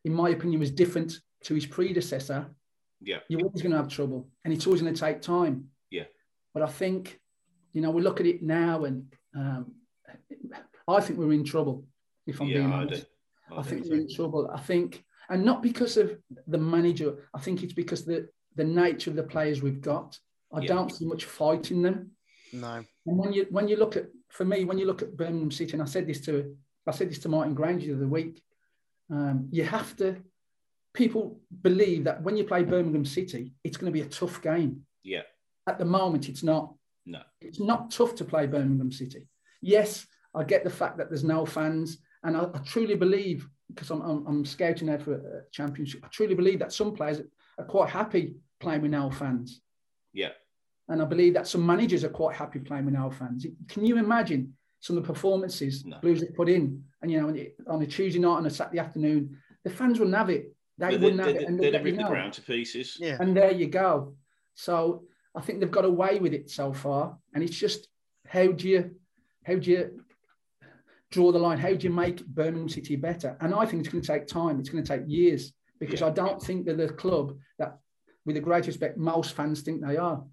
in my opinion, was different to his predecessor, Yeah. you're always going to have trouble, and it's always going to take time. Yeah. But I think, you know, we look at it now, and um, I think we're in trouble. If I'm Yeah, being I honest, do. I, do think too. we're in trouble. I think, and not because of the manager. I think it's because the the nature of the players we've got. I Yeah. don't see much fight in them. No. And when you when you look at for me, when you look at Birmingham City, and I said this to I said this to Martin Grainger the other week, um, you have to people believe that when you play Birmingham City, it's going to be a tough game. Yeah. At the moment, it's not. No. It's not tough to play Birmingham City. Yes, I get the fact that there's no fans, and I, I truly believe because I'm, I'm, I'm scouting there for a championship. I truly believe that some players are quite happy playing with no fans. Yeah. And I believe that some managers are quite happy playing with no fans. Can you imagine some of the performances no. Blues have put in? And you know, on a Tuesday night and a Saturday afternoon, the fans wouldn't have it. They well, wouldn't they, have they, it. And they'd have rip the ground to pieces. Yeah. And there you go. So I think they've got away with it so far. And it's just how do you how do you draw the line? How do you make Birmingham City better? And I think it's going to take time. It's going to take years because yeah. I don't think they're the club that, with the great respect, most fans think they are.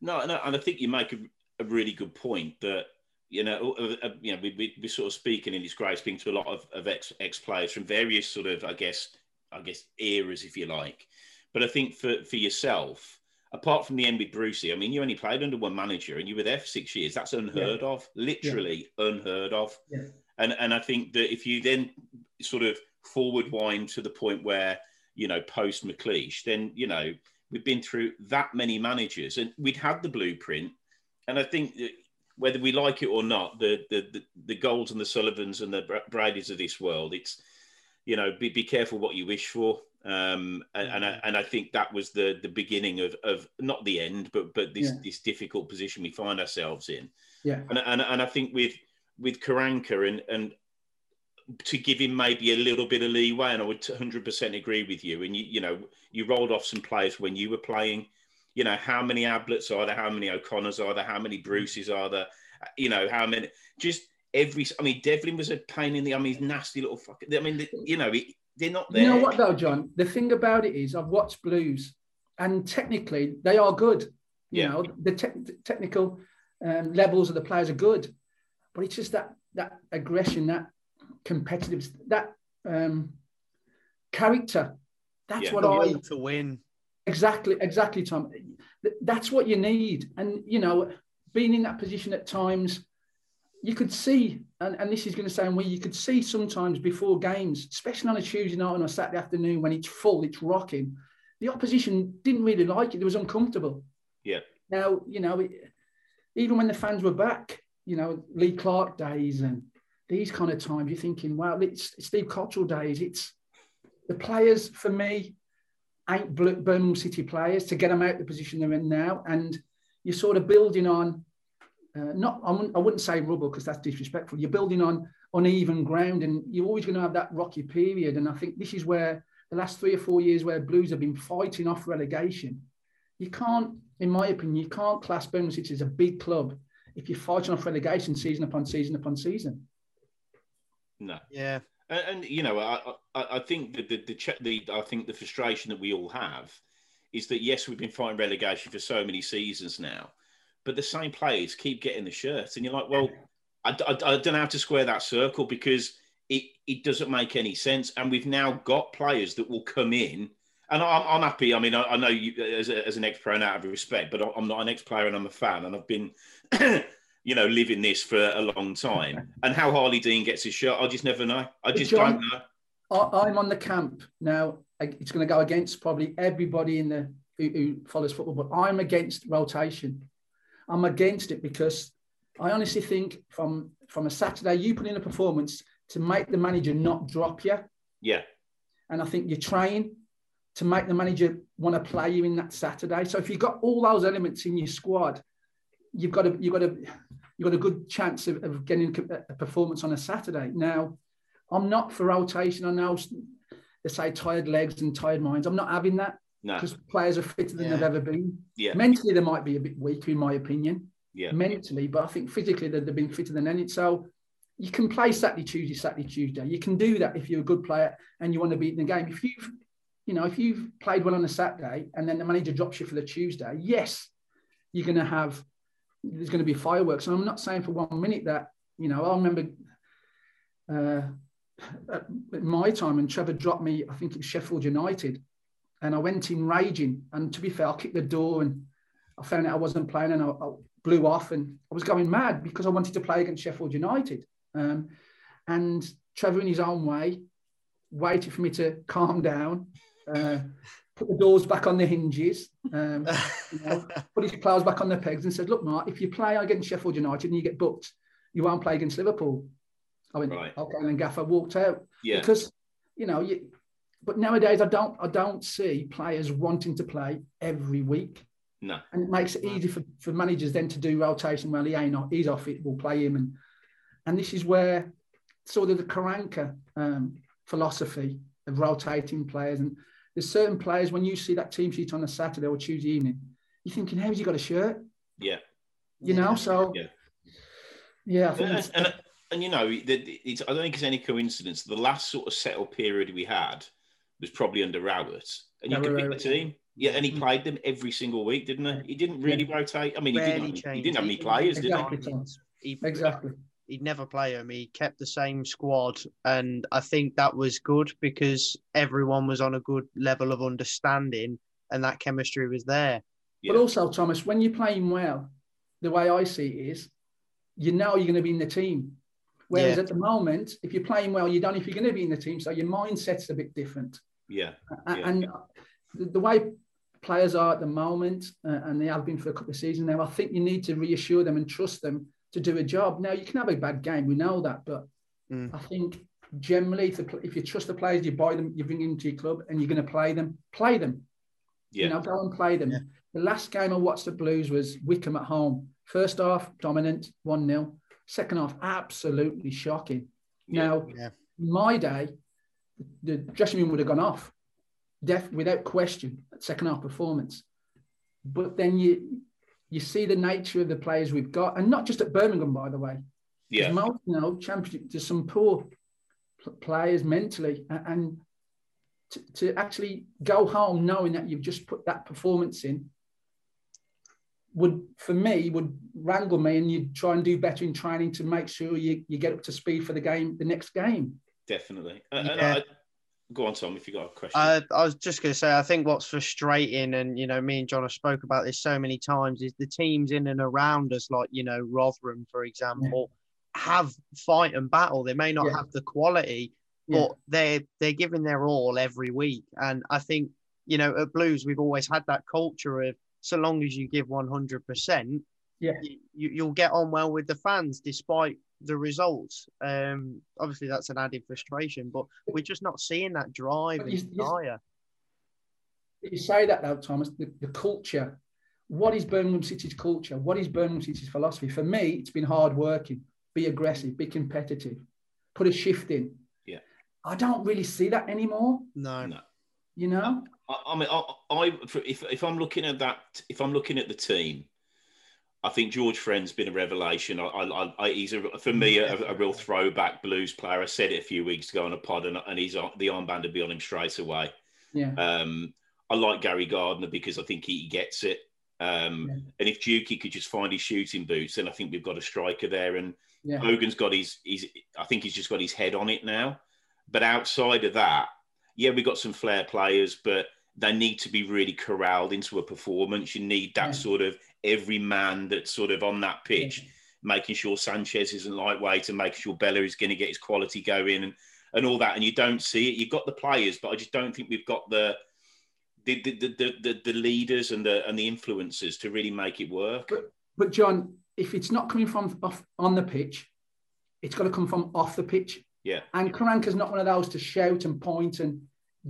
No, no, and I think you make a, a really good point that you know, uh, uh, you know, we, we, we sort of speaking in this great speaking to a lot of, of ex ex players from various sort of, I guess, I guess eras, if you like. But I think for for yourself, apart from the end with Brucey, I mean, you only played under one manager and you were there for six years. That's unheard yeah. of, literally yeah. unheard of. Yeah. And and I think that if you then sort of forward wind to the point where you know post McLeish, then you know we've been through that many managers and we'd had the blueprint. And I think that whether we like it or not, the the the, the Golds and the Sullivans and the Bradys of this world, it's you know be, be careful what you wish for. Um, and, and, I, and I think that was the the beginning of, of not the end, but but this yeah. this difficult position we find ourselves in. Yeah. And, and, and I think with with Karanka and and to give him maybe a little bit of leeway, and I would 100% agree with you. And you, you know, you rolled off some players when you were playing. You know, how many Abletts are there? How many O'Connors are there? How many Bruces are there? You know, how many? Just every. I mean, Devlin was a pain in the. I mean, nasty little fucker. I mean, you know, they're not there. You know what though, John? The thing about it is, I've watched Blues, and technically they are good. You yeah. know, the te- technical um, levels of the players are good, but it's just that that aggression, that competitive, that um, character. That's yeah. what I need to win. Exactly, exactly, Tom. That's what you need, and you know, being in that position at times, you could see, and, and this is going to sound weird, you could see sometimes before games, especially on a Tuesday night or a Saturday afternoon when it's full, it's rocking. The opposition didn't really like it; it was uncomfortable. Yeah. Now you know, it, even when the fans were back, you know, Lee Clark days and these kind of times, you're thinking, wow, it's, Steve Cotterill days. It's the players for me ain't Birmingham City players to get them out the position they're in now, and you're sort of building on. Uh, not, I wouldn't, I wouldn't say rubble because that's disrespectful. You're building on uneven ground, and you're always going to have that rocky period. And I think this is where the last three or four years, where Blues have been fighting off relegation, you can't, in my opinion, you can't class Birmingham City as a big club if you're fighting off relegation season upon season upon season. No. Yeah. And, and you know, I, I, I think the, the, the, the, I think the frustration that we all have is that yes, we've been fighting relegation for so many seasons now, but the same players keep getting the shirts, and you're like, well, I, I, I don't know how to square that circle because it, it doesn't make any sense. And we've now got players that will come in and I'm, I'm happy. I mean, I, I know you as, a, as an ex-pro and out of respect, but I'm not an ex-player and I'm a fan, and I've been, you know, living this for a long time. And how Harlee Dean gets his shirt, I just never know. I just John, don't know. I'm on the camp now. It's going to go against probably everybody in the who, who follows football, but I'm against rotation. I'm against it because I honestly think from from a Saturday, you put in a performance to make the manager not drop you. Yeah. And I think you train to make the manager want to play you in that Saturday. So if you've got all those elements in your squad, you've got a you've got a you've got a good chance of, of getting a performance on a Saturday. Now, I'm not for rotation. I know they say tired legs and tired minds. I'm not having that because no. players are fitter than yeah. they've ever been. Yeah. Mentally, they might be a bit weaker, in my opinion. Yeah. Mentally, but I think physically they've been fitter than any. So you can play Saturday, Tuesday, Saturday, Tuesday. You can do that if you're a good player and you want to beat in the game. If you've you know, if you've played well on a Saturday and then the manager drops you for the Tuesday, yes, you're going to have, there's going to be fireworks. And I'm not saying for one minute that, you know, I remember uh, at my time and Trevor dropped me, I think it was Sheffield United. And I went in raging. And to be fair, I kicked the door and I found out I wasn't playing and I, I blew off and I was going mad because I wanted to play against Sheffield United. Um, and Trevor, in his own way, waited for me to calm down uh, put the doors back on the hinges, um, you know, put his plows back on the pegs, and said, "Look, Mark, if you play against Sheffield United and you get booked, you won't play against Liverpool." I went, Right. "Okay," and then Gaffer walked out Yeah. because you know you. But nowadays, I don't, I don't see players wanting to play every week, No. and it makes it easy for, for managers then to do rotation. Well, he ain't, off- he's off it. We'll play him, and and this is where sort of the Karanka um, philosophy of rotating players. And there's certain players when you see that team sheet on a Saturday or Tuesday evening, you're thinking, how's he got a shirt? Yeah. You know, so Yeah. yeah, I think And, and, and, you know, it's, I don't think it's any coincidence. The last sort of settled period we had was probably under Rowett, and you Yeah, could pick Rowett, the team. Yeah, and he played them every single week, didn't he? He didn't really rotate. I mean, he didn't, he didn't have any players, in did he? Exactly, Tom. He, exactly. He'd never play him. He kept the same squad, and I think that was good because everyone was on a good level of understanding, and that chemistry was there. Yeah. But also, Thomas, when you're playing well, the way I see it is, you know you're going to be in the team. Whereas Yeah. at the moment, if you're playing well, you don't know if you're going to be in the team, so your mindset's a bit different. Yeah. A- Yeah. And the, the way players are at the moment, uh, and they have been for a couple of seasons now, I think you need to reassure them and trust them to do a job. Now, you can have a bad game, we know that, but Mm. I think generally, if, the, if you trust the players, you buy them, you bring them to your club, and you're going to play them, play them. Yeah. You know, go and play them. The last game I watched the Blues was Wycombe at home. First half, dominant, 1 0. Second half, absolutely shocking. Now, Yeah. my day, the dressing room would have gone off, def, without question, second half performance. But then you you see the nature of the players we've got, and not just at Birmingham, by the way. Yeah. There's most, you know, championship, there's some poor pl- players mentally, a- and to, to actually go home knowing that you've just put that performance in would, for me, would wrangle me, and you try and do better in training to make sure you, you get up to speed for the game, the next game. Definitely. And, and Yeah. I, go on, Tom, if you got a question. I, I was just going to say, I think what's frustrating, and you know, me and John have spoke about this so many times, is the teams in and around us, like you know, Rotherham, for example, have fight and battle. They may not Yeah. have the quality, Yeah. but they're they're giving their all every week. And I think you know, at Blues, we've always had that culture of so long as you give one hundred percent, Yeah. you, you'll get on well with the fans despite the results. Um, obviously, that's an added frustration, but we're just not seeing that drive But and you- you- desire. You say that though, Thomas, the, the culture. What is Birmingham City's culture? What is Birmingham City's philosophy? For me, it's been hard working, be aggressive, be competitive, put a shift in. Yeah. I don't really see that anymore, No. No. you know? I, I mean, I, I if if I'm looking at that, if I'm looking at the team, I think George Friend's been a revelation. I, I, I he's a, for me a, a real throwback blues player. I said it a few weeks ago on a pod, and, and he's on, the armband would be on him straight away. Yeah. Um, I like Gary Gardner because I think he gets it. Um, Yeah. And if Dukey could just find his shooting boots, then I think we've got a striker there. And Yeah. Hogan's got his, his, I think he's just got his head on it now. But outside of that, yeah, we've got some flair players, but they need to be really corralled into a performance. You need that Yeah. sort of every man that's sort of on that pitch, making sure Sanchez isn't lightweight and making sure Bela is going to get his quality going and, and all that. And you don't see it. You've got the players, but I just don't think we've got the the the, the, the, the leaders and the and the influencers to really make it work. But John, if it's not coming from off on the pitch, it's got to come from off the pitch. Yeah. And Karanka's not one of those to shout and point and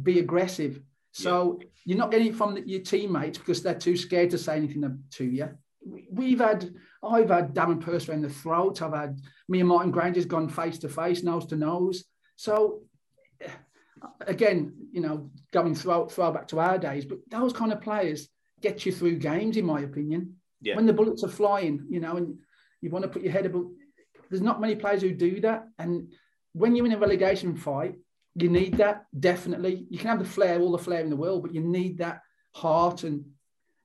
be aggressive. So you're not getting it from the, your teammates because they're too scared to say anything to you. We- We've had, I've had Damon Purser in the throat. I've had me and Martin Grainger's gone face to face, nose to nose. So again, you know, going throw, throw back to our days, but those kind of players get you through games, in my opinion. Yeah. When the bullets are flying, you know, and you want to put your head above, there's not many players who do that. And when you're in a relegation fight, you need that definitely. You can have the flair, all the flair in the world, but you need that heart and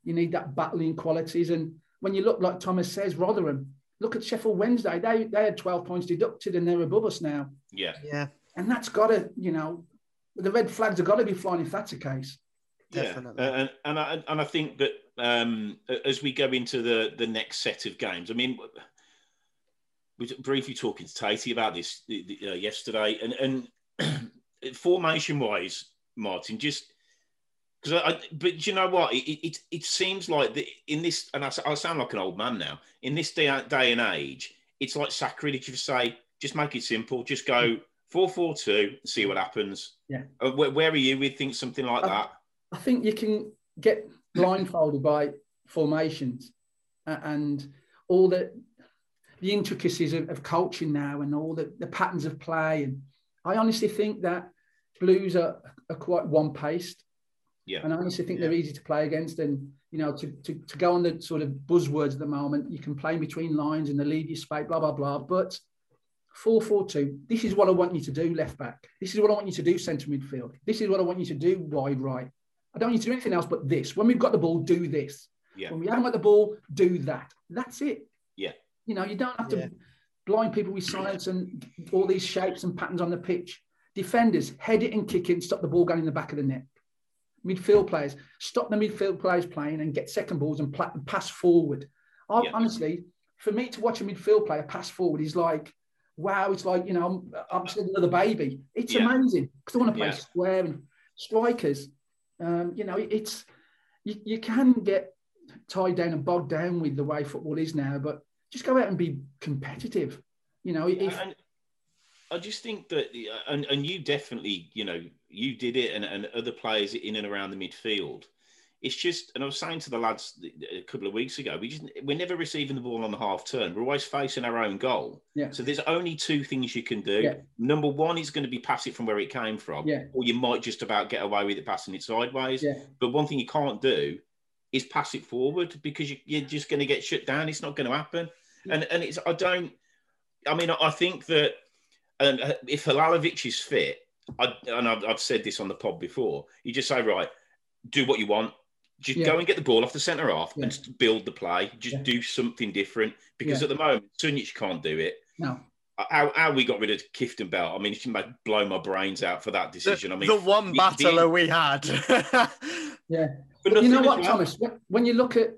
you need that battling qualities. And when you look like Thomas says, Rotherham, look at Sheffield Wednesday. They they had 12 points deducted and they're above us now. Yeah. Yeah. And that's got to, you know, the red flags have got to be flying if that's the case. Definitely. Yeah. And and I and I think that um, as we go into the the next set of games, I mean, we were briefly talking to Tatey about this uh, yesterday, and and formation wise, Martin, just Because I, but you know what? It, it, it seems like the, in this, and I, I sound like an old man now. In this day, day and age, it's like sacrilege if you say, just make it simple. Just go four four two and see what happens. Yeah. Uh, where, where, are you with think something like I, that? I think you can get blindfolded by formations and all the the intricacies of, of coaching now and all the, the patterns of play. And I honestly think that Blues are, are quite one paced. Yeah. And I honestly think yeah. they're easy to play against. And, you know, to, to, to go on the sort of buzzwords at the moment, you can play between lines and the lead you space, blah, blah, blah. But 4 4 2, this is what I want you to do, left back. This is what I want you to do, centre midfield. This is what I want you to do, wide right. I don't want you to do anything else but this. When we've got the ball, do this. Yeah. When we haven't got the ball, do that. That's it. Yeah. You know, you don't have to Yeah. blind people with science and all these shapes and patterns on the pitch. Defenders, head it and kick it and stop the ball going in the back of the net. Midfield players, stop the midfield players playing and get second balls and, and pass forward. I, Yeah. Honestly, for me to watch a midfield player pass forward is like, wow, it's like, you know, I'm, I'm just another baby. It's Yeah. amazing because I want to play Yeah. square and strikers. Um, you know, it's, you, you can get tied down and bogged down with the way football is now, but just go out and be competitive. You know, if, and I just think that, uh, and, and you definitely, you know, you did it, and, and other players in and around the midfield. It's just, and I was saying to the lads a couple of weeks ago, we just we're never receiving the ball on the half turn. We're always facing our own goal. Yeah. So there's only two things you can do. Yeah. Number one is going to be pass it from where it came from, Yeah. or you might just about get away with it passing it sideways. Yeah. But one thing you can't do is pass it forward because you, you're just going to get shut down. It's not going to happen. And and it's I don't. I mean, I think that and uh, if Halilovic is fit, I, and I've, I've said this on the pod before, you just say, right, do what you want. Just Yeah. go and get the ball off the centre half Yeah. and build the play. Just Yeah. do something different because Yeah. at the moment, Sunjic can't do it. no, How, how we got rid of Kieftenbeld, I mean, it should blow my brains out for that decision. I mean, the one the- battler we had. yeah. but But you know what, well. Thomas? When, when you look at,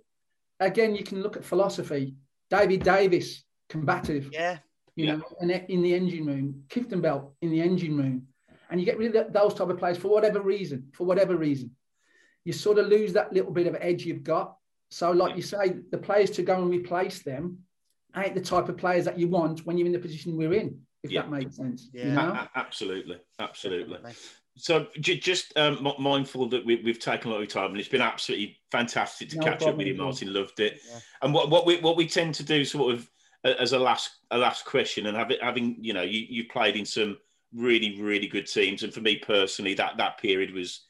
again, you can look at philosophy. David Davis, combative, yeah. You Yeah. know, and in the engine room, Kieftenbeld in the engine room, and you get rid of those type of players for whatever reason, for whatever reason, you sort of lose that little bit of edge you've got. So, like you say, the players to go and replace them ain't the type of players that you want when you're in the position we're in, if Yeah. that makes sense. Yeah. You know? a- absolutely, absolutely. Definitely. So just um, mindful that we, we've taken a lot of time, and it's been absolutely fantastic to No catch up with you. Martin. Loved it. Yeah. And what, what we what we tend to do, sort of, as a last a last question, and having having you know you you played in some really really good teams, and for me personally, that that period was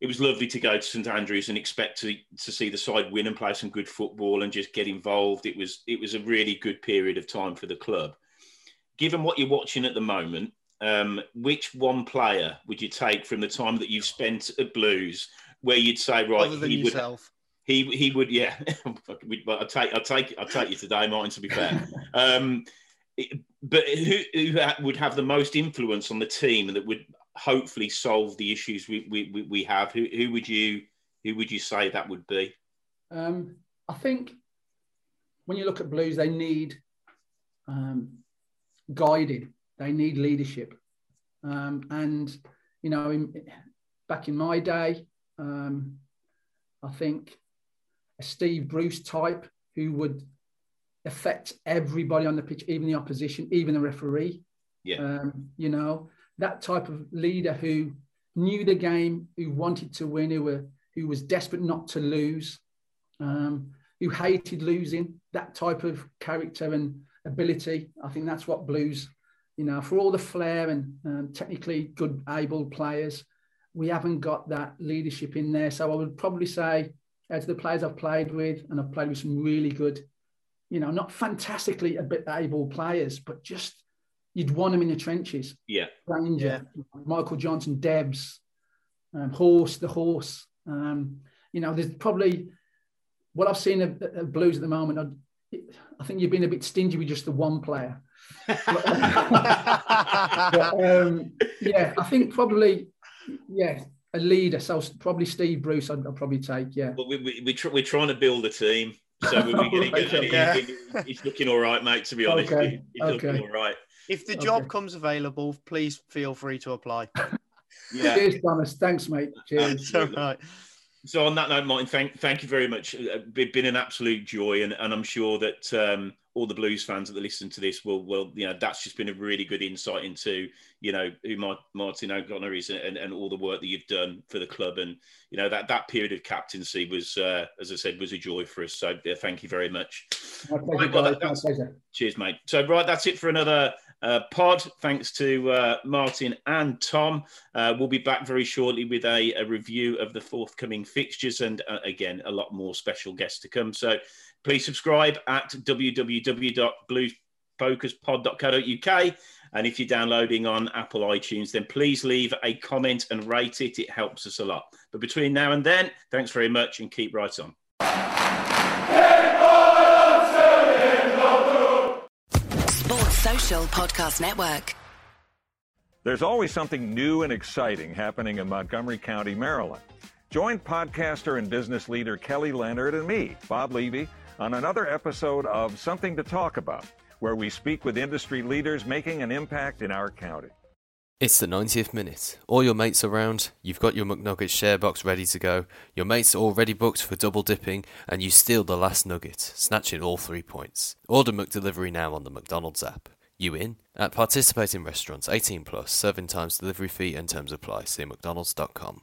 it was lovely to go to St Andrew's and expect to to see the side win and play some good football and just get involved. It was it was a really good period of time for the club. Given what you're watching at the moment, um, which one player would you take from the time that you've spent at Blues, where you'd say, right, Other than yourself. He he would, yeah. I take I take I take you today, Martin. To be fair, um, but who who would have the most influence on the team that would hopefully solve the issues we we, we- we have? Who who would you who would you say that would be? Um, I think when you look at Blues, they need um, guided. They need leadership. Um, and you know, in, back in my day, um, I think a Steve Bruce type who would affect everybody on the pitch, even the opposition, even the referee. Yeah. Um, you know, that type of leader who knew the game, who wanted to win, who were who was desperate not to lose, um, who hated losing. That type of character and ability. I think that's what Blues, you know, for all the flair and um, technically good, able players, we haven't got that leadership in there. So I would probably say, out of the players I've played with, and I've played with some really good, you know, not fantastically a bit able players, but just you'd want them in the trenches. Yeah, Ranger, Michael Johnson, Debs, um, Horse, the Horse. Um, you know, there's probably what I've seen of, of Blues at the moment. I, I think you've been a bit stingy with just the one player. But, um, yeah, I think probably, yeah, a leader. So probably Steve Bruce. I'd, I'd probably take. Yeah. but we we we tr- we're trying to build a team. So we're getting Right, good. yeah. It's looking all right, mate. To be honest, Okay, it's looking all right. If the job Okay. comes available, please feel free to apply. Yeah. Cheers, Thomas. Thanks, mate. Cheers. All right. So on that note, Martin, thank thank you very much. Uh, It's been an absolute joy, and, and I'm sure that um, all the Blues fans that listen to this will will you know that's just been a really good insight into you know who Mar- Martin O'Connor is and, and all the work that you've done for the club, and you know that that period of captaincy was, uh, as I said, was a joy for us. So thank you very much. My pleasure, Right, well, that-. Cheers, mate. So, right, that's it for another uh, pod. Thanks to uh, Martin and Tom. Uh, we'll be back very shortly with a, a review of the forthcoming fixtures and, uh, again, a lot more special guests to come. So, please subscribe at www.bluesfocuspod.co.uk. And if you're downloading on Apple iTunes, then please leave a comment and rate it. It helps us a lot. But between now and then, thanks very much and keep right on. Sports Social Podcast Network. There's always something new and exciting happening in Montgomery County, Maryland. Join podcaster and business leader Kelly Leonard and me, Bob Levy, on another episode of Something to Talk About, where we speak with industry leaders making an impact in our county. It's the 90th minute. All your mates around, you've got your McNuggets share box ready to go, your mates are already booked for double dipping, and you steal the last nugget, snatching all three points. Order McDelivery now on the McDonald's app. You in? At participating restaurants, 18 plus, serving times, delivery fee, and terms apply. See McDonald's.com.